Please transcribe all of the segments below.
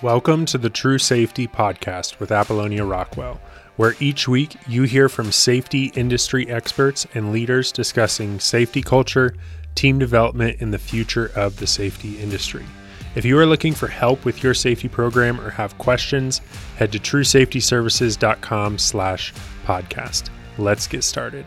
Welcome to the True Safety Podcast with Apollonia Rockwell, where each week you hear from safety industry experts and leaders discussing safety culture, team development, and the future of the safety industry. If you are looking for help with your safety program or have questions, head to truesafetyservices.com slash podcast. Let's get started.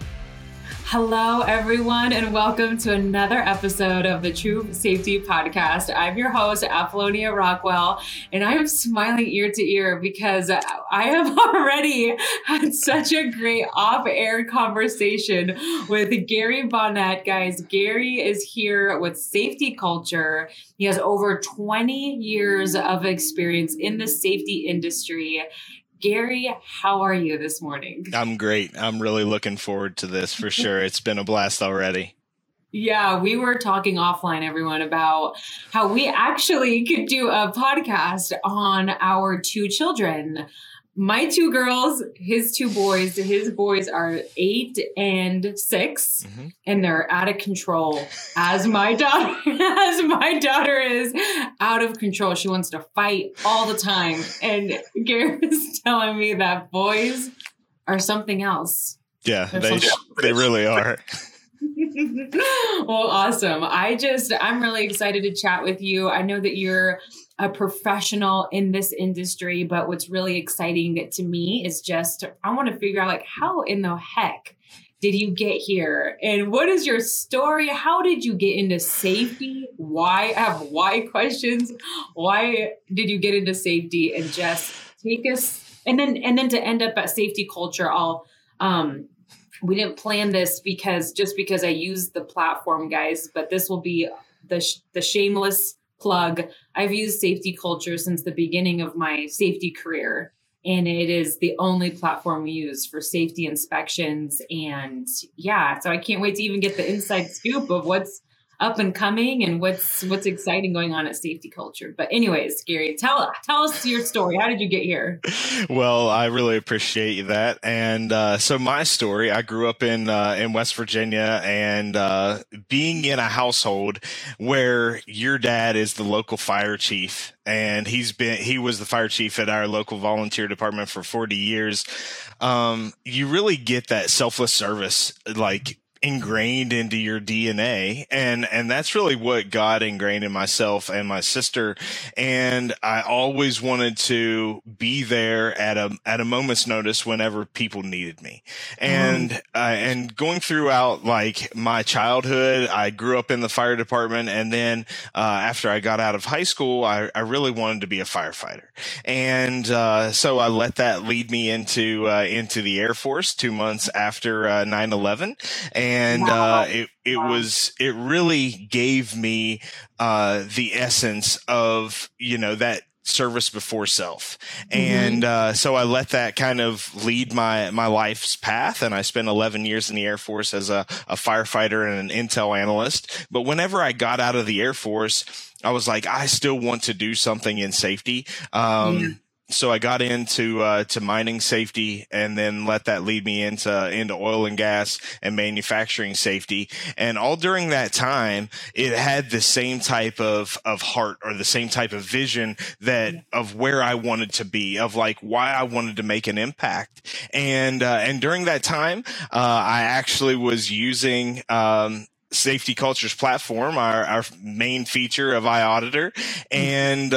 Hello, everyone, and welcome to another episode of the True Safety Podcast. I'm your host, Apollonia Rockwell, and I am smiling ear to ear because I have already had such a great off air conversation with Gary Bonnet. Guys, Gary is here with safety culture. He has over 20 years of experience in the safety industry. Gary, how are you this morning? I'm great. I'm really looking forward to this for sure. It's been a blast already. Yeah, we were talking offline, everyone, about how we actually could do a podcast on our two children my two girls, his two boys, his boys are eight and 6 mm-hmm. and they're out of control. As my daughter, as my daughter is out of control. She wants to fight all the time. And Gary was telling me that boys are something else. Yeah, they they really are. well, awesome. I just I'm really excited to chat with you. I know that you're a professional in this industry, but what's really exciting to me is just I want to figure out like how in the heck did you get here? And what is your story? How did you get into safety? Why I have why questions. Why did you get into safety? And just take us and then and then to end up at safety culture i'll um we didn't plan this because just because i use the platform guys but this will be the the shameless plug. I've used safety culture since the beginning of my safety career. And it is the only platform we use for safety inspections. And yeah, so I can't wait to even get the inside scoop of what's up and coming and what's what's exciting going on at safety culture. But anyways, Gary, tell tell us your story. How did you get here? Well, I really appreciate that. And uh, so my story, I grew up in uh, in West Virginia, and uh, being in a household where your dad is the local fire chief, and he's been he was the fire chief at our local volunteer department for 40 years um, you really get that selfless service like ingrained into your DNA. And, and that's really what God ingrained in myself and my sister. And I always wanted to be there at a, at a moment's notice whenever people needed me. And, mm. uh, and going throughout like my childhood, I grew up in the fire department. And then, uh, after I got out of high school, I, I really wanted to be a firefighter. And, uh, so I let that lead me into, uh, into the Air Force two months after, 9-11. Uh, and and wow. uh, it it wow. was it really gave me uh, the essence of you know that service before self mm-hmm. and uh, so i let that kind of lead my my life's path and i spent 11 years in the air force as a, a firefighter and an intel analyst but whenever i got out of the air force i was like i still want to do something in safety um, so I got into uh, to mining safety, and then let that lead me into into oil and gas and manufacturing safety. And all during that time, it had the same type of of heart or the same type of vision that of where I wanted to be, of like why I wanted to make an impact. And uh, and during that time, uh, I actually was using um, Safety Culture's platform, our our main feature of iAuditor, and.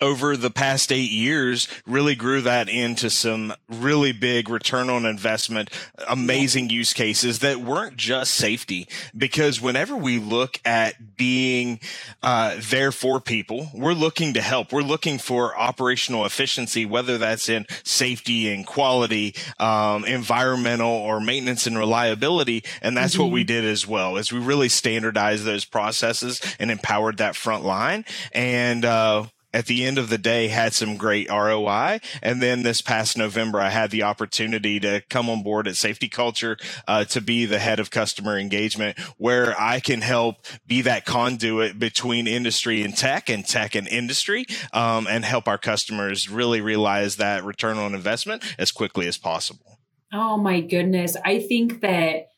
Over the past eight years really grew that into some really big return on investment, amazing use cases that weren't just safety. Because whenever we look at being uh, there for people, we're looking to help. We're looking for operational efficiency, whether that's in safety and quality, um, environmental or maintenance and reliability. And that's mm-hmm. what we mm-hmm. did as well, is we really standardized those processes and empowered that front line. And, uh, at the end of the day had some great ROI. And then this past November, I had the opportunity to come on board at Safety Culture uh, to be the head of customer engagement, where I can help be that conduit between industry and tech and tech and industry, um, and help our customers really realize that return on investment as quickly as possible. Oh my goodness. I think that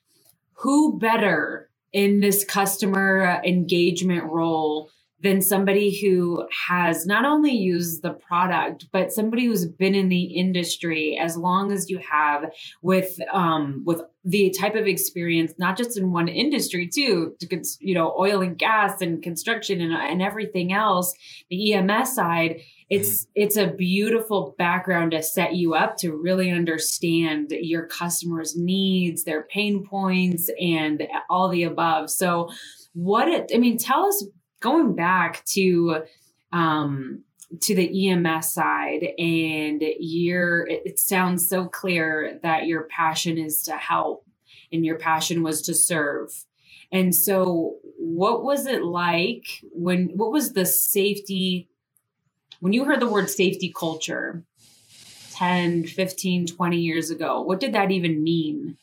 who better in this customer engagement role than somebody who has not only used the product, but somebody who's been in the industry as long as you have with um, with the type of experience, not just in one industry, too, you know, oil and gas and construction and, and everything else, the EMS side. It's mm-hmm. it's a beautiful background to set you up to really understand your customers' needs, their pain points, and all the above. So, what it, I mean, tell us going back to um, to the EMS side, and you're, it sounds so clear that your passion is to help and your passion was to serve. And so, what was it like when, what was the safety, when you heard the word safety culture 10, 15, 20 years ago? What did that even mean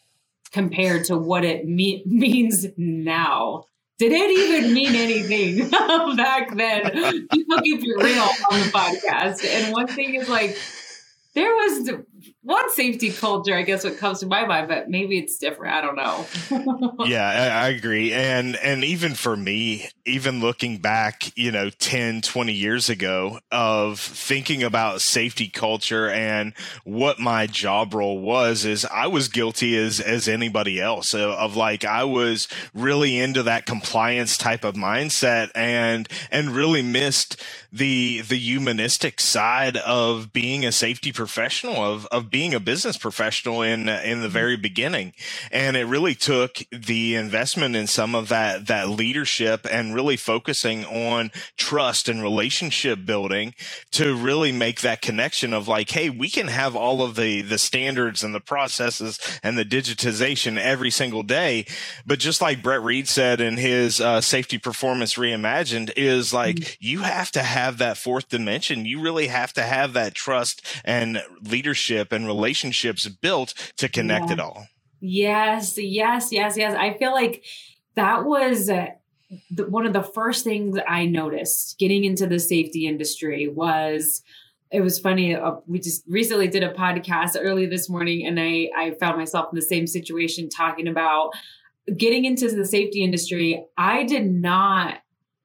compared to what it me- means now? Did it even mean anything back then? People keep it real on the podcast. And one thing is like, there was one safety culture, I guess, what comes to my mind, but maybe it's different. I don't know. yeah, I, I, agree. And and even for me, even looking back, you know, 10, 20 years ago of thinking about safety culture and what my job role was is I was guilty as as anybody else of, of like I was really into that compliance type of mindset and and really missed the the humanistic side of being a safety professional of of being a business professional in in the very beginning and it really took the investment in some of that that leadership and really focusing on trust and relationship building to really make that connection of like hey we can have all of the the standards and the processes and the digitization every single day but just like Brett Reed said in his uh, safety performance reimagined is like mm-hmm. you have to have have that fourth dimension. You really have to have that trust and leadership and relationships built to connect yeah. it all. Yes, yes, yes, yes. I feel like that was uh, the, one of the first things I noticed getting into the safety industry was it was funny. Uh, we just recently did a podcast early this morning, and I I found myself in the same situation talking about getting into the safety industry. I did not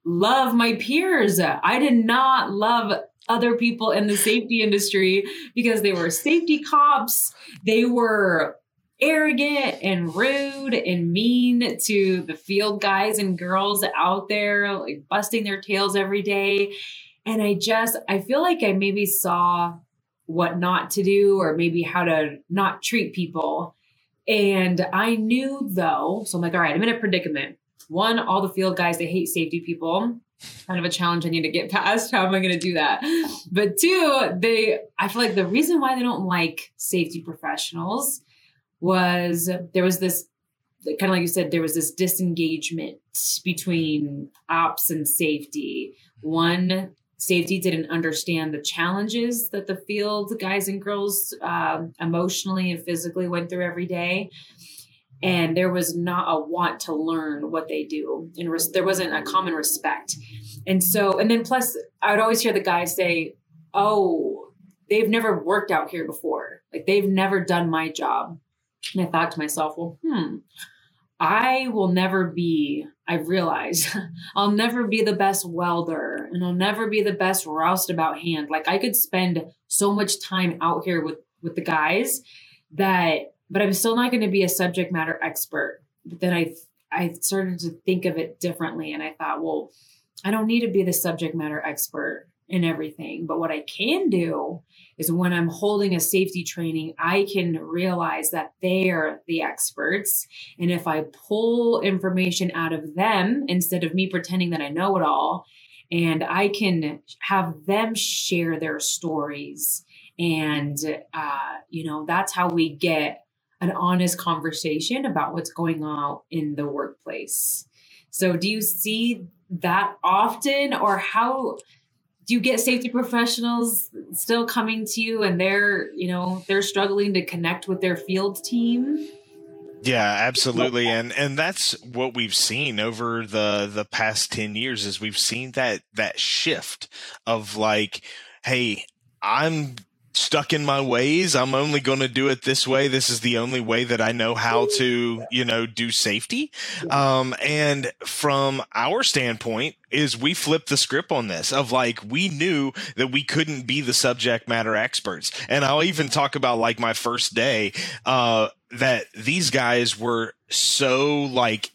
love my peers. I did not love other people in the safety industry because they were safety cops. They were arrogant and rude and mean to the field guys and girls out there, like busting their tails every day. And I just, I feel like I maybe saw what not to do or maybe how to not treat people. And I knew though, so I'm like, all right, I'm in a predicament one, all the field guys, they hate safety people. Kind of a challenge I need to get past. How am I going to do that? But two, they, I feel like the reason why they don't like safety professionals was there was this kind of like you said, there was this disengagement between ops and safety. One, safety didn't understand the challenges that the field guys and girls uh, emotionally and physically went through every day and there was not a want to learn what they do. And res- there wasn't a common respect. And so and then plus i would always hear the guys say oh they've never worked out here before. Like they've never done my job. And i thought to myself well hmm i will never be i realize i'll never be the best welder and i'll never be the best roustabout hand. Like i could spend so much time out here with with the guys that but I'm still not going to be a subject matter expert. But then I I started to think of it differently and I thought, well, I don't need to be the subject matter expert in everything. But what I can do is when I'm holding a safety training, I can realize that they are the experts. And if I pull information out of them instead of me pretending that I know it all, and I can have them share their stories. And, uh, you know, that's how we get an honest conversation about what's going on in the workplace. So, do you see that often, or how do you get safety professionals still coming to you and they're, you know, they're struggling to connect with their field team? Yeah, absolutely. And and that's what we've seen over the the past 10 years is we've seen that that shift of like hey, I'm stuck in my ways. I'm only going to do it this way. This is the only way that I know how to, you know, do safety. Um, and from our standpoint, is we flipped the script on this of like we knew that we couldn't be the subject matter experts and i'll even talk about like my first day uh that these guys were so like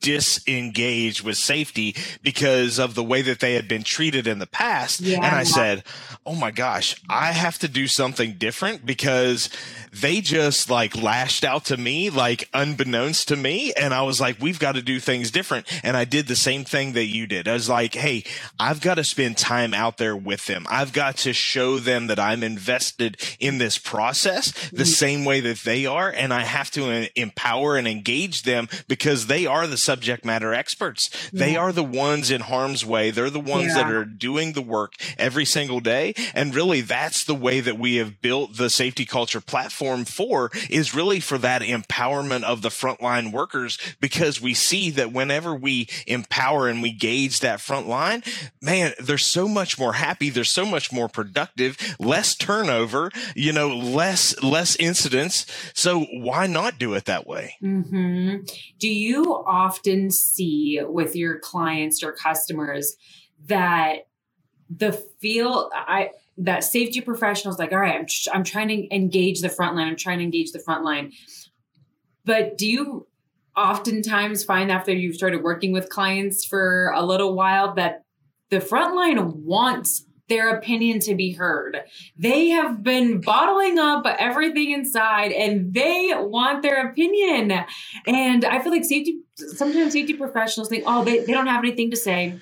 disengaged with safety because of the way that they had been treated in the past. Yeah. And I said, Oh my gosh, I have to do something different because they just like lashed out to me, like unbeknownst to me. And I was like, we've got to do things different. And I did the same thing that you did. I was like, Hey, I've got to spend time out there with them. I've got to show them that I'm invested in this process the mm-hmm. same way that they are. And I have to empower and engage them because they are the subject matter experts. Yeah. They are the ones in harm's way. They're the ones yeah. that are doing the work every single day. And really that's the way that we have built the safety culture platform for is really for that empowerment of the frontline workers because we see that whenever we empower and we gauge that front line, man, they're so much more happy. They're so much more productive, less turnover, you know, less, less incidents. So why not do it that way? Mm-hmm. Do you often see with your clients or customers that the feel I that safety professionals like all right I'm, I'm trying to engage the front line i'm trying to engage the front line but do you oftentimes find after you've started working with clients for a little while that the front line wants their opinion to be heard. They have been bottling up everything inside and they want their opinion. And I feel like safety, sometimes safety professionals think, oh, they, they don't have anything to say.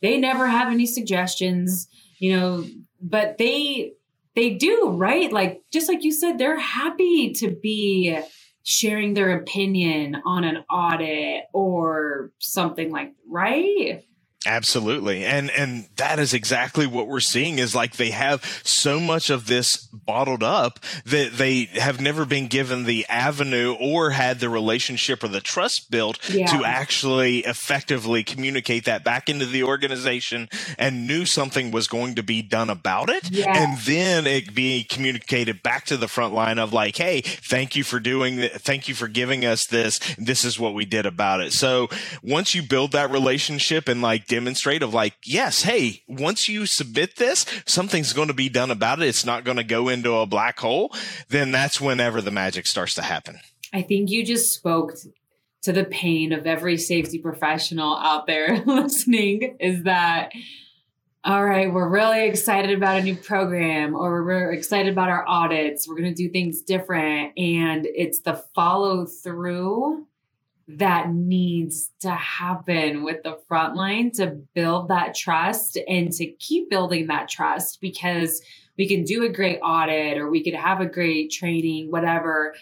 They never have any suggestions. You know, but they they do right like just like you said they're happy to be sharing their opinion on an audit or something like that, right Absolutely. And and that is exactly what we're seeing is like they have so much of this bottled up that they have never been given the avenue or had the relationship or the trust built yeah. to actually effectively communicate that back into the organization and knew something was going to be done about it. Yeah. And then it be communicated back to the front line of like, Hey, thank you for doing that. Thank you for giving us this. This is what we did about it. So once you build that relationship and like demonstrate of like, yes, hey, once you submit this, something's going to be done about it. It's not going to go into a black hole. Then that's whenever the magic starts to happen. I think you just spoke to the pain of every safety professional out there listening is that all right, we're really excited about a new program or we're excited about our audits. We're going to do things different. And it's the follow through that needs to happen with the front line to build that trust and to keep building that trust because we can do a great audit or we could have a great training, whatever.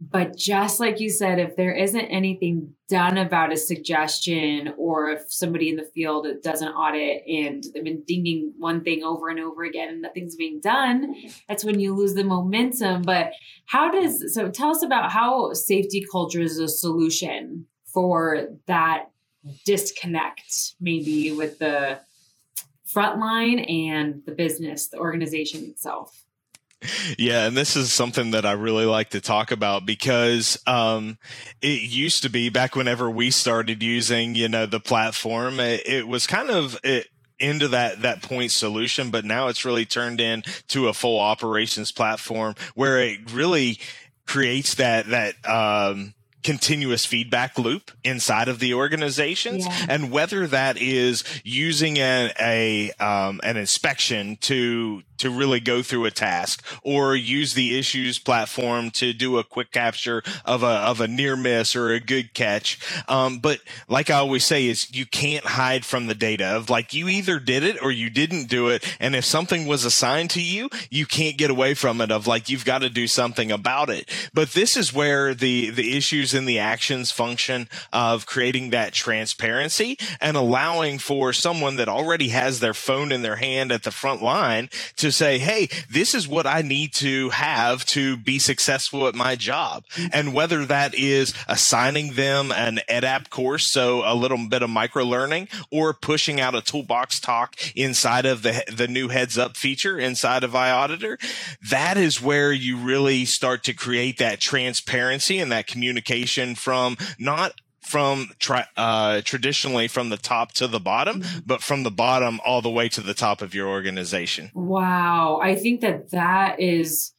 But just like you said, if there isn't anything done about a suggestion, or if somebody in the field does an audit and they've been dinging one thing over and over again and nothing's being done, that's when you lose the momentum. But how does, so tell us about how safety culture is a solution for that disconnect, maybe with the frontline and the business, the organization itself. Yeah, and this is something that I really like to talk about because um, it used to be back whenever we started using, you know, the platform, it, it was kind of it, into that that point solution, but now it's really turned into a full operations platform where it really creates that that um, continuous feedback loop inside of the organizations yeah. and whether that is using an a um, an inspection to to really go through a task or use the issues platform to do a quick capture of a of a near miss or a good catch. Um, but like i always say is you can't hide from the data of like you either did it or you didn't do it. And if something was assigned to you you can't get away from it of like you've got to do something about it. But this is where the the issues and the actions function of creating that transparency and allowing for someone that already has their phone in their hand at the front line to say, Hey, this is what I need to have to be successful at my job. And whether that is assigning them an EdApp course, so a little bit of micro learning or pushing out a toolbox talk inside of the, the new heads up feature inside of iAuditor, that is where you really start to create that transparency and that communication from not from tra- uh, traditionally from the top to the bottom, mm-hmm. but from the bottom all the way to the top of your organization. Wow. I think that that is,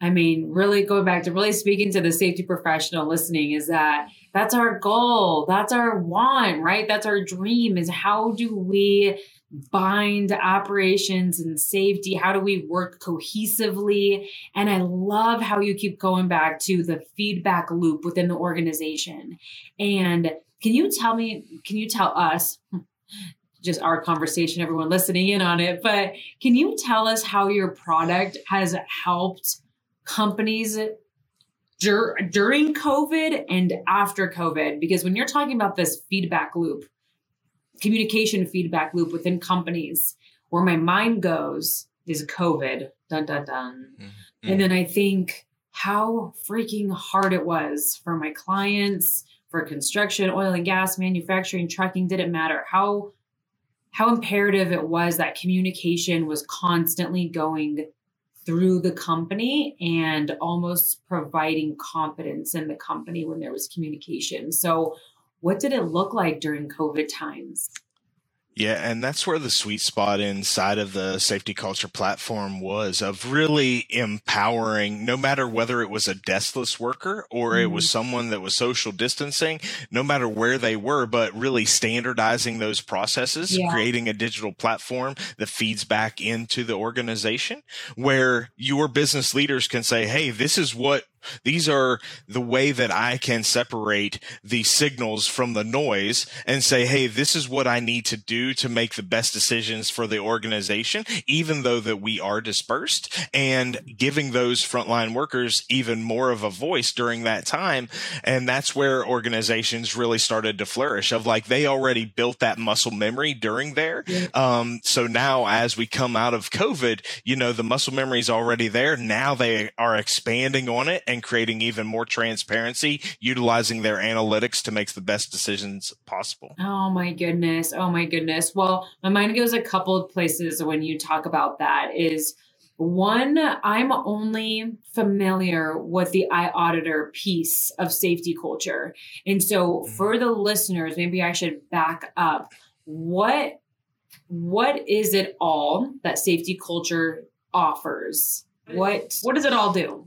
I mean, really going back to really speaking to the safety professional listening is that that's our goal. That's our want, right? That's our dream is how do we bind operations and safety? How do we work cohesively? And I love how you keep going back to the feedback loop within the organization. And can you tell me, can you tell us, just our conversation, everyone listening in on it, but can you tell us how your product has helped companies dur- during COVID and after COVID? Because when you're talking about this feedback loop, communication feedback loop within companies where my mind goes is COVID. Dun dun dun. Mm-hmm. And then I think how freaking hard it was for my clients, for construction, oil and gas, manufacturing, trucking, didn't matter. How how imperative it was that communication was constantly going through the company and almost providing confidence in the company when there was communication. So what did it look like during COVID times? Yeah, and that's where the sweet spot inside of the safety culture platform was of really empowering, no matter whether it was a deskless worker or mm-hmm. it was mm-hmm. someone that was social distancing, no matter where they were, but really standardizing those processes, yeah. creating a digital platform that feeds back into the organization where your business leaders can say, Hey, this is what these are the way that I can separate the signals from the noise and say, Hey, this is what I need to do to make the best decisions for the organization, even though that we are dispersed and giving those frontline workers even more of a voice during that time. And that's where organizations really started to flourish of like they already built that muscle memory during there. Um, so now as we come out of COVID, you know, the muscle memory is already there. Now they are expanding on it and creating even more transparency, utilizing their analytics to make the best decisions possible. Oh my goodness. Oh my goodness. Well, my mind goes a couple of places when you talk about that is one, I'm only familiar with the iAuditor piece of safety culture. And so mm-hmm. for the listeners, maybe I should back up. What what is it all that safety culture offers? What what does it all do?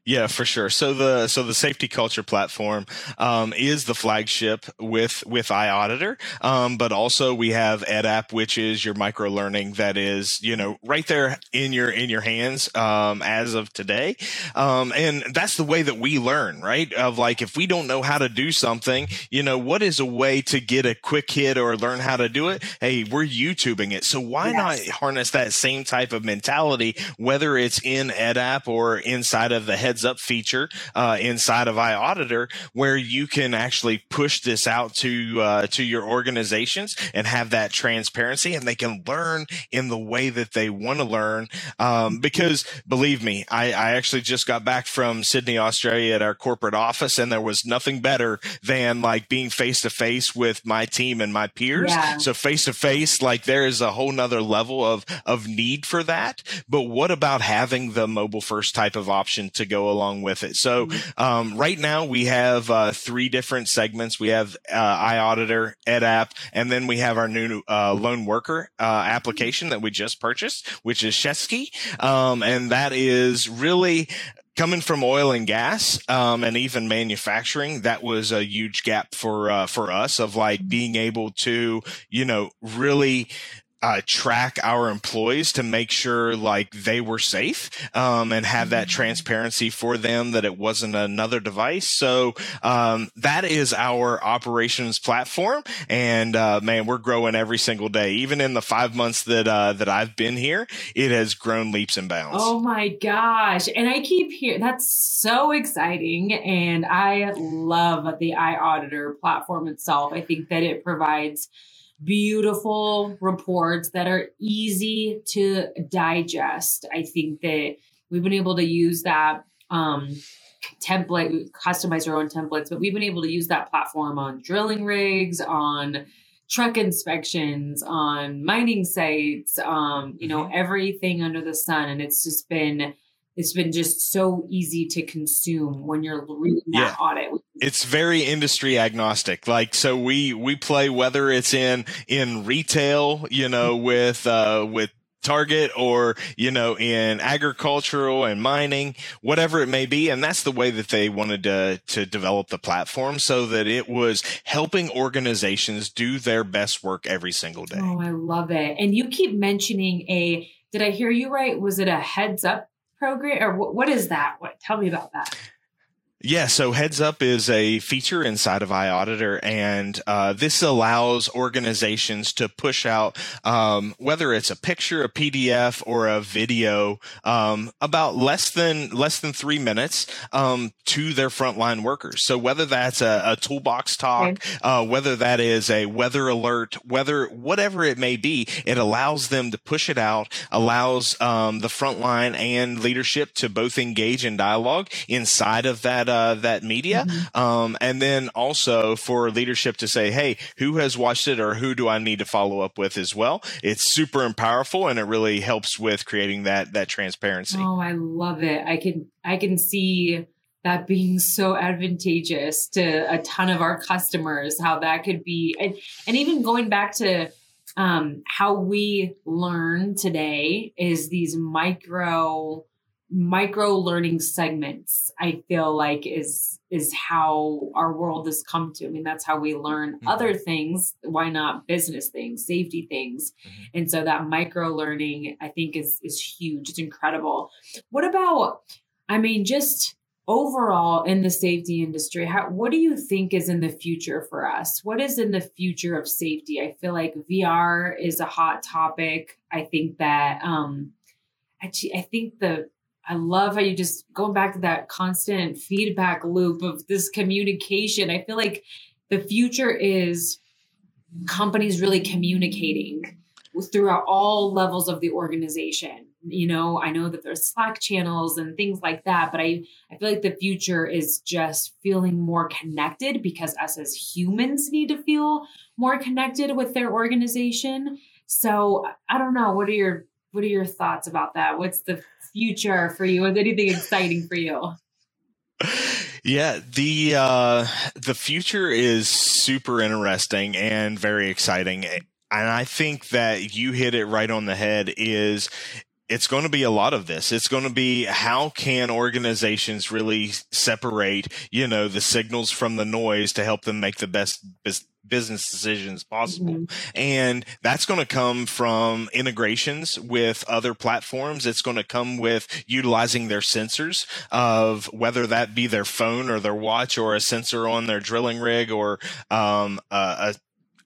Yeah, for sure. So the so the safety culture platform um, is the flagship with with iAuditor, um, but also we have EdApp, which is your micro learning that is you know right there in your in your hands um, as of today, um, and that's the way that we learn, right? Of like if we don't know how to do something, you know, what is a way to get a quick hit or learn how to do it? Hey, we're YouTubing it, so why yes. not harness that same type of mentality, whether it's in EdApp or inside of the head heads up feature uh, inside of iAuditor where you can actually push this out to uh, to your organizations and have that transparency, and they can learn in the way that they want to learn. Um, because believe me, I, I actually just got back from Sydney, Australia, at our corporate office, and there was nothing better than like being face to face with my team and my peers. Yeah. So face to face, like there is a whole nother level of of need for that. But what about having the mobile first type of option to go along with it. So mm-hmm. um, right now we have uh, three different segments. We have uh, iAuditor, EdApp, and then we have our new uh, lone worker uh, application that we just purchased, which is SHEQSY, um, and that is really coming from oil and gas um, and even manufacturing that was a huge gap for uh, for us of like being able to you know really uh, track our employees to make sure like they were safe um, and have that mm-hmm. transparency for them that it wasn't another device. So um, that is our operations platform, and uh, man, we're growing every single day. Even in the five months that uh, that I've been here, it has grown leaps and bounds. Oh my gosh! And I keep hearing that's so exciting, and I love the iAuditor platform itself. I think that it provides beautiful reports that are easy to digest. I think that we've been able to use that um, template, customize our own templates, but we've been able to use that platform on drilling rigs, on truck inspections, on mining sites, um, you know, mm-hmm. everything under the sun. And it's just been it's been just so easy to consume when you're reading that yeah. audit. It's very industry agnostic. Like so we we play whether it's in in retail, you know, with uh with Target or, you know, in agricultural and mining, whatever it may be. And that's the way that they wanted to, to develop the platform so that it was helping organizations do their best work every single day. Oh, I love it. And you keep mentioning a, did I hear you right? Was it a heads up program or what is that? What tell me about that? Yeah, so Heads Up is a feature inside of iAuditor, and uh, this allows organizations to push out um, whether it's a picture, a PDF, or a video um, about less than less than three minutes um, to their frontline workers. So whether that's a, a toolbox talk, okay. uh, whether that is a weather alert, whether whatever it may be, it allows them to push it out, allows um, the frontline and leadership to both engage in dialogue inside of that uh, that media, mm-hmm. um, and then also for leadership to say, "Hey, who has watched it, or who do I need to follow up with as well?" It's super and powerful, and it really helps with creating that that transparency. Oh, I love it. I can I can see that being so advantageous to a ton of our customers how that could be and, and even going back to um, how we learn today is these micro micro learning segments i feel like is is how our world has come to. I mean that's how we learn mm-hmm. other things. Why not business things safety things? Mm-hmm. and so that micro learning i think is is huge. It's incredible. What about i mean just overall in the safety industry how, what do you think is in the future for us? What is in the future of safety? I feel like vr is a hot topic. I think that um actually i think the I love how you just going back to that constant feedback loop of this communication. I feel like the future is companies really communicating throughout all levels of the organization. You know, I know that there's Slack channels and things like that, but I, I feel like the future is just feeling more connected because us as humans need to feel more connected with their organization. So I don't know. What are your what are your thoughts about that? What's the future for you? Is anything exciting for you? Yeah, the uh, the future is super interesting and very exciting. And I think that you hit it right on the head is it's going to be a lot of this. It's going to be how can organizations really separate, you know, the signals from the noise to help them make the best business decisions possible. Mm-hmm. And that's going to come from integrations with other platforms. It's going to come with utilizing their sensors of whether that be their phone or their watch or a sensor on their drilling rig or um, a,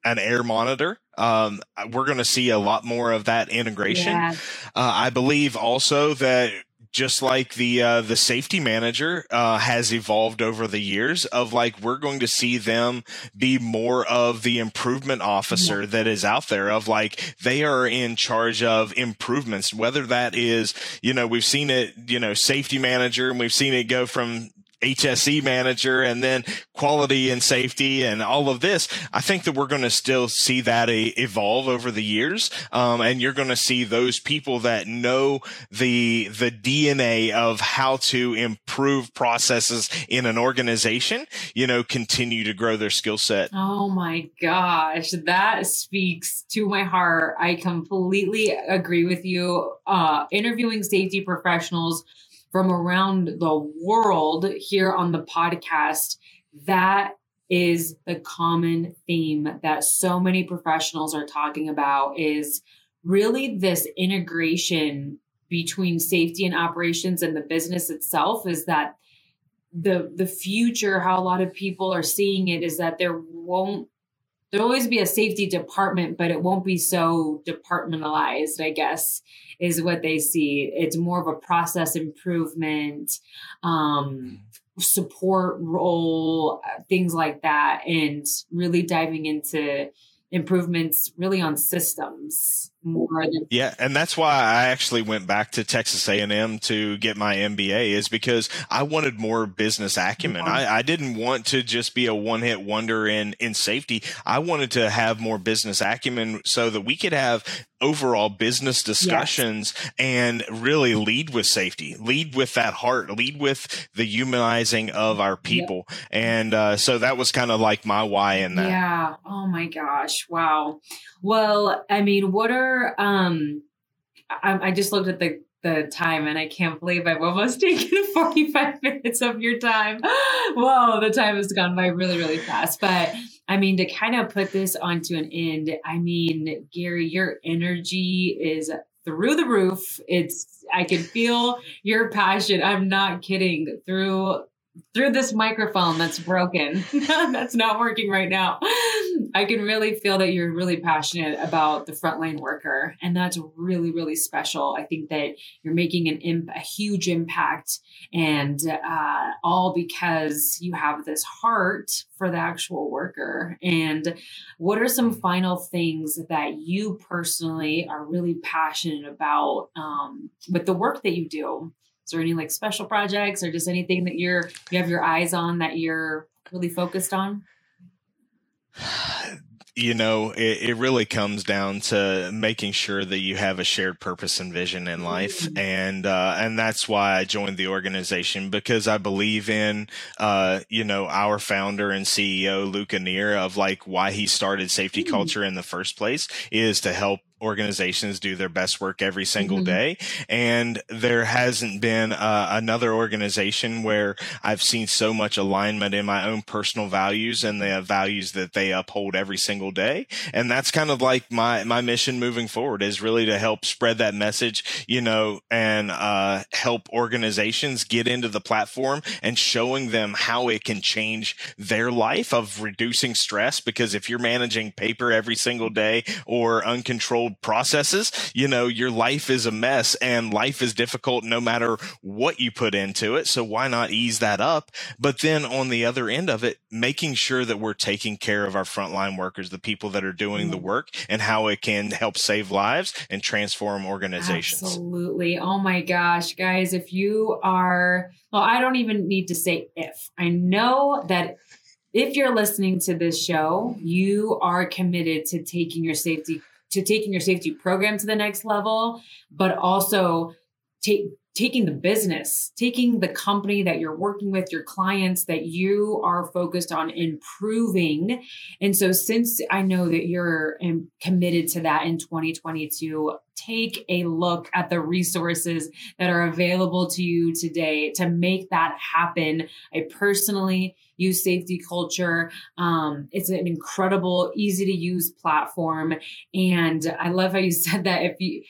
an air monitor. Um, we're going to see a lot more of that integration. Yeah. Uh, I believe also that just like the uh, the safety manager uh, has evolved over the years of like we're going to see them be more of the improvement officer yeah. that is out there of like they are in charge of improvements whether that is you know we've seen it you know safety manager and we've seen it go from HSE manager and then quality and safety and all of this. I think that we're going to still see that evolve over the years. Um, and you're going to see those people that know the, the DNA of how to improve processes in an organization, you know, continue to grow their skill set. Oh my gosh. That speaks to my heart. I completely agree with you. Uh, interviewing safety professionals from around the world here on the podcast, that is the common theme that so many professionals are talking about is really this integration between safety and operations and the business itself is that the the future how a lot of people are seeing it is that there won't there'll always be a safety department but it won't be so departmentalized i guess is what they see. It's more of a process improvement um support role things like that and really diving into improvements really on systems more than yeah and that's why i actually went back to texas a&m to get my mba is because i wanted more business acumen. I, I didn't want to just be a one-hit wonder in in safety. I wanted to have more business acumen so that we could have overall business discussions yes. and really lead with safety lead with that heart lead with the humanizing of our people. And uh, so that was kind of like my why in that. Yeah. Oh my gosh. Wow. Well i mean what are um, I, I just looked at the the time and I can't believe I've almost taken 45 minutes of your time. Whoa, the time has gone by really, really fast. But I mean, to kind of put this onto an end, I mean, Gary, your energy is through the roof. It's, I can feel your passion. I'm not kidding. Through through this microphone that's broken, that's not working right now. I can really feel that you're really passionate about the frontline worker, and that's really, really special. I think that you're making an imp- a huge impact, and uh, all because you have this heart for the actual worker. And what are some final things that you personally are really passionate about um, with the work that you do? Is there any like special projects or just anything that you're you have your eyes on that you're really focused on? you know, it, it, really comes down to making sure that you have a shared purpose and vision in life, mm-hmm. and uh, and that's why I joined the organization because I believe in, uh, you know, our founder and CEO Luke Anear of like why he started safety mm-hmm. culture in the first place is to help organizations do their best work every single mm-hmm. day. And there hasn't been uh, another organization where I've seen so much alignment in my own personal values and the values that they uphold every single day. And that's kind of like my, my mission moving forward is really to help spread that message, you know, and uh, help organizations get into the platform and showing them how it can change their life of reducing stress. Because if you're managing paper every single day or uncontrolled processes, you know, your life is a mess and life is difficult no matter what you put into it. So why not ease that up? But then on the other end of it, making sure that we're taking care of our frontline workers, the people that are doing the mm-hmm. work and how it can help save lives and transform organizations. Absolutely. Oh my gosh, guys, if you are, well, I don't even need to say if. I know that if you're listening to this show, you are committed to taking your safety to taking your safety program to the next level, but also take taking the business, taking the company that you're working with, your clients that you are focused on improving. And so, since I know that you're committed to that in 2022, take a look at the resources that are available to you today to make that happen. I personally use safety culture. Um, it's an incredible, easy to use platform. And I love how you said that if you,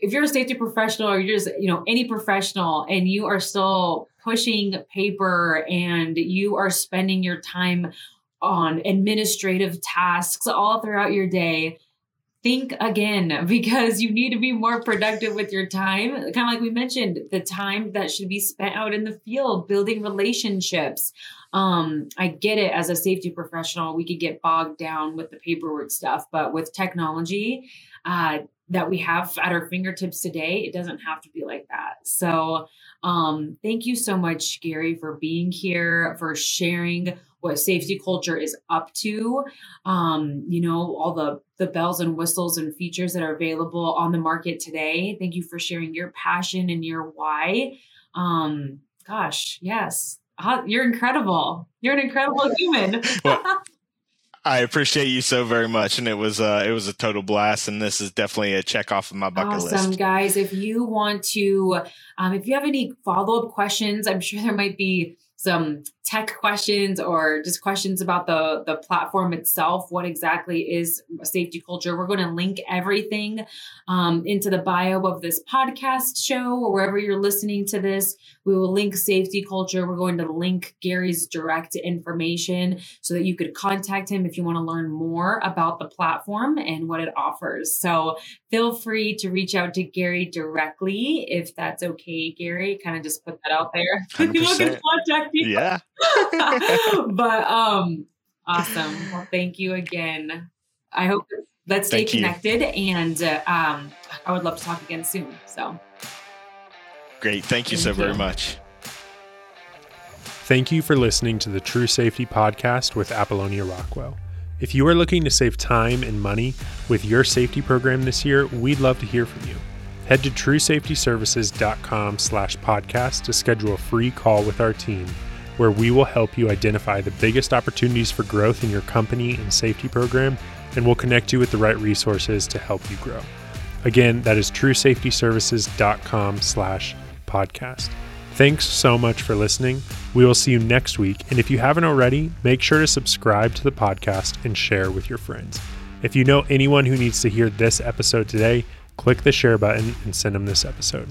if you're a safety professional or you're just, you know, any professional and you are still pushing paper and you are spending your time on administrative tasks all throughout your day, think again because you need to be more productive with your time. Kind of like we mentioned, the time that should be spent out in the field, building relationships. Um, I get it as a safety professional, we could get bogged down with the paperwork stuff, but with technology, uh, that we have at our fingertips today, it doesn't have to be like that. So, um, thank you so much, Gary, for being here, for sharing what safety culture is up to. Um, you know, all the the bells and whistles and features that are available on the market today. Thank you for sharing your passion and your why. Um, gosh, yes, you're incredible. You're an incredible human. well, I appreciate you so very much, and it was uh, it was a total blast. And this is definitely a check off of my bucket awesome, list. Awesome, guys! If you want to, um, if you have any follow up questions, I'm sure there might be some tech questions or just questions about the the platform itself what exactly is safety culture? We're going to link everything um, into the bio of this podcast show or wherever you're listening to this. We will link safety culture. We're going to link gary's direct information so that you could contact him if you want to learn more about the platform and what it offers. So feel free to reach out to gary directly if that's okay gary. Kind of just put that out there. People can contact you yeah but um awesome well thank you again i hope let's stay Thank you. connected and uh, um i would love to talk again soon so Great. Thank you Thank so very much. Thank you for listening to the True Safety Podcast with Apollonia Rockwell. If you are looking to save time and money with your safety program this year, we'd love to hear from you. Head to truesafetyservices.com slash podcast to schedule a free call with our team, where we will help you identify the biggest opportunities for growth in your company and safety program, and we'll connect you with the right resources to help you grow. Again, that is truesafetyservices.com slash podcast. Thanks so much for listening. We will see you next week. And if you haven't already, make sure to subscribe to the podcast and share with your friends. If you know anyone who needs to hear this episode today, click the share button and send them this episode.